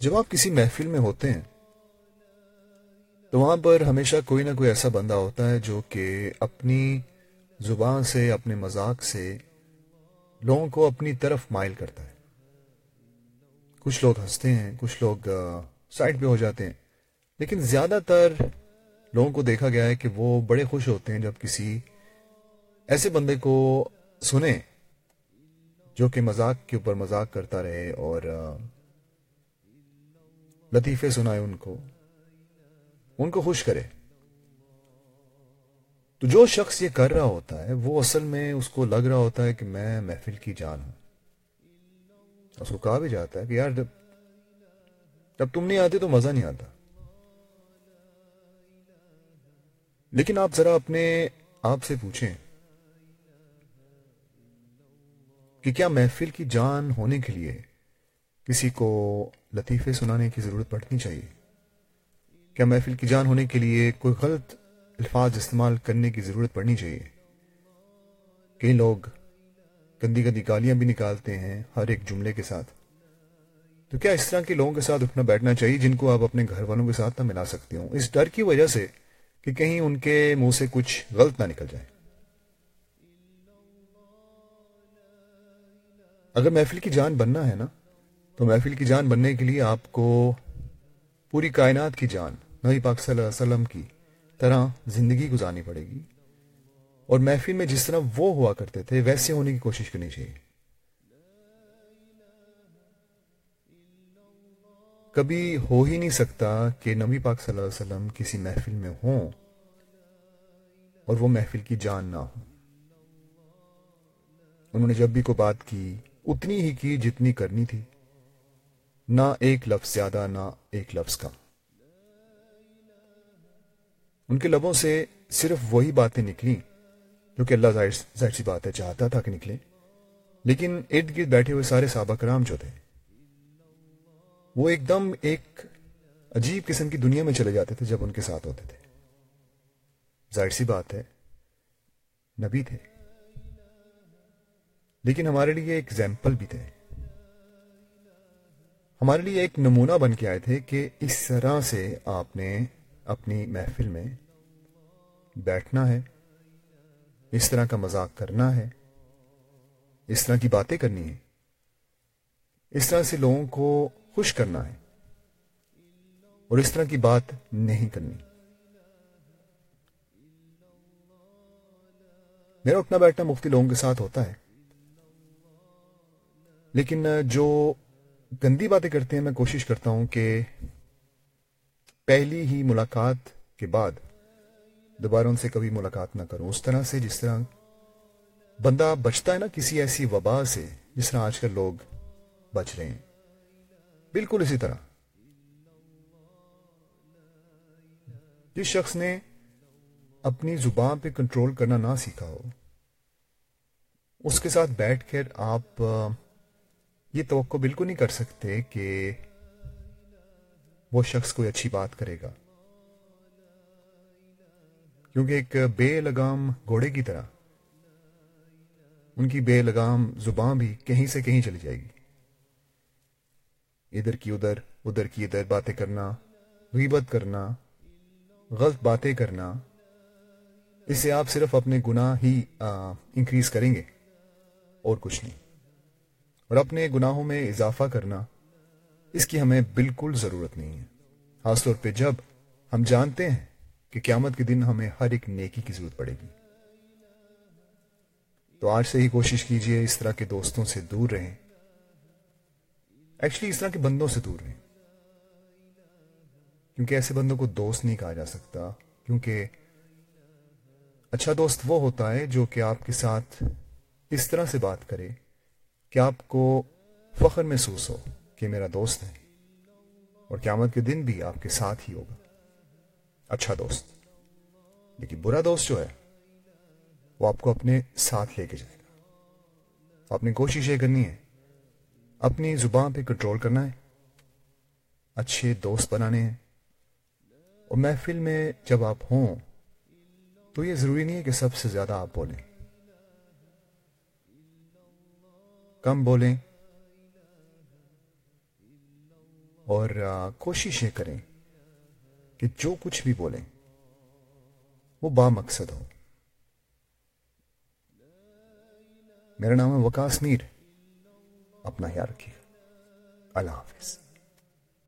جب آپ کسی محفل میں ہوتے ہیں، تو وہاں پر ہمیشہ کوئی نہ کوئی ایسا بندہ ہوتا ہے جو کہ اپنی زبان سے، اپنے مذاق سے لوگوں کو اپنی طرف مائل کرتا ہے۔ کچھ لوگ ہنستے ہیں، کچھ لوگ سائڈ پہ ہو جاتے ہیں۔ لیکن زیادہ تر لوگوں کو دیکھا گیا ہے کہ وہ بڑے خوش ہوتے ہیں جب کسی ایسے بندے کو سنیں جو کہ مذاق کے اوپر مذاق کرتا رہے اور لطیفے سنائے ان کو۔ ان کو خوش کرے۔ تو جو شخص یہ کر رہا ہوتا ہے، وہ اصل میں اس کو لگ رہا ہوتا ہے کہ میں محفل کی جان ہوں۔ اس کو کہا بھی جاتا ہے کہ یار، جب تم نہیں آتے تو مزہ نہیں آتا۔ لیکن آپ ذرا اپنے آپ سے پوچھیں کہ کیا محفل کی جان ہونے کے لیے کسی کو لطیفے سنانے کی ضرورت پڑنی چاہیے۔ کیا محفل کی جان ہونے کے لیے کوئی غلط الفاظ استعمال کرنے کی ضرورت پڑنی چاہیے؟ کئی لوگ گندی گندی گالیاں بھی نکالتے ہیں ہر ایک جملے کے ساتھ۔ تو کیا اس طرح کے لوگوں کے ساتھ اٹھنا بیٹھنا چاہیے جن کو آپ اپنے گھر والوں کے ساتھ نہ ملا سکتے ہوں؟ اس ڈر کی وجہ سے کہ کہیں ان کے منہ سے کچھ غلط نہ نکل جائے۔ اگر محفل کی جان بننا ہے نا تو محفل کی جان بننے کے لیے آپ کو پوری کائنات کی جان، نبی پاک صلی اللہ علیہ وسلم کی طرح زندگی گزارنی پڑے گی۔ اور محفل میں جس طرح وہ ہوا کرتے تھے، ویسے ہونے کی کوشش کرنی چاہیے۔ کبھی ہو ہی نہیں سکتا کہ نبی پاک صلی اللہ علیہ وسلم کسی محفل میں ہوں اور وہ محفل کی جان نہ ہو۔ انہوں نے جب بھی کو بات کی، اتنی ہی کی جتنی کرنی تھی۔ نہ ایک لفظ زیادہ، نہ ایک لفظ کم۔ ان کے لبوں سے صرف وہی باتیں نکلی جو کہ اللہ ظاہر سی بات ہے، چاہتا تھا کہ نکلے لیکن ارد گرد بیٹھے ہوئے سارے صحابہ کرام جو تھے، وہ ایک دم ایک عجیب قسم کی دنیا میں چلے جاتے تھے جب ان کے ساتھ ہوتے تھے۔ ظاہر سی بات ہے، نبی تھے۔ لیکن ہمارے لیے ایک ایگزامپل بھی تھے۔ ہمارے لیے ایک نمونہ بن کے آئے تھے کہ اس طرح سے آپ نے اپنی محفل میں بیٹھنا ہے، اس طرح کا مذاق کرنا ہے، اس طرح کی باتیں کرنی ہے اس طرح سے لوگوں کو خوش کرنا ہے اور اس طرح کی بات نہیں کرنی۔ میرا اٹھنا بیٹھنا مفتی لوگوں کے ساتھ ہوتا ہے، لیکن جو گندی باتیں کرتے ہیں، میں کوشش کرتا ہوں کہ پہلی ہی ملاقات کے بعد دوبارہ ان سے کبھی ملاقات نہ کروں۔ اس طرح سے جس طرح بندہ بچتا ہے نا، کسی ایسی وبا سے جس طرح آج کل لوگ بچ رہے ہیں۔ بالکل اسی طرح۔ جس شخص نے اپنی زبان پہ کنٹرول کرنا نہ سیکھا ہو، اس کے ساتھ بیٹھ کر آپ یہ توقع بالکل نہیں کر سکتے کہ وہ شخص کوئی اچھی بات کرے گا۔ کیونکہ ایک بے لگام گھوڑے کی طرح، ان کی بے لگام زبان بھی کہیں سے کہیں چلی جائے گی۔ ادھر کی ادھر ادھر کی ادھر باتیں کرنا، غیبت کرنا، غلط باتیں کرنا، اس سے آپ صرف اپنے گناہ ہی انکریز کریں گے اور کچھ نہیں۔ اور اپنے گناہوں میں اضافہ کرنا، اس کی ہمیں بالکل ضرورت نہیں ہے۔ خاص طور پہ جب ہم جانتے ہیں کہ قیامت کے دن ہمیں ہر ایک نیکی کی ضرورت پڑے گی۔ تو آج سے ہی کوشش کیجیے اس طرح کے دوستوں سے دور رہیں۔ ایکچولی اس طرح کے بندوں سے دور رہیں۔ کیونکہ ایسے بندوں کو دوست نہیں کہا جا سکتا، کیونکہ اچھا دوست وہ ہوتا ہے جو کہ آپ کے ساتھ اس طرح سے بات کرے۔ کہ آپ کو فخر محسوس ہو کہ میرا دوست ہے اور قیامت کے دن بھی آپ کے ساتھ ہی ہوگا۔ اچھا دوست۔ لیکن برا دوست جو ہے، وہ آپ کو اپنے ساتھ لے کے جائے گا۔ آپ نے کوشش یہ کرنی ہے، اپنی زبان پہ کنٹرول کرنا ہے، اچھے دوست بنانے ہیں۔ اور محفل میں جب آپ ہوں، تو یہ ضروری نہیں ہے کہ سب سے زیادہ آپ بولیں۔ کم بولیں اور کوشش یہ کریں کہ جو کچھ بھی بولیں وہ با مقصد ہو۔ میرا نام ہے وکاس میر۔ اپنا خیال رکھیے۔ اللہ حافظ۔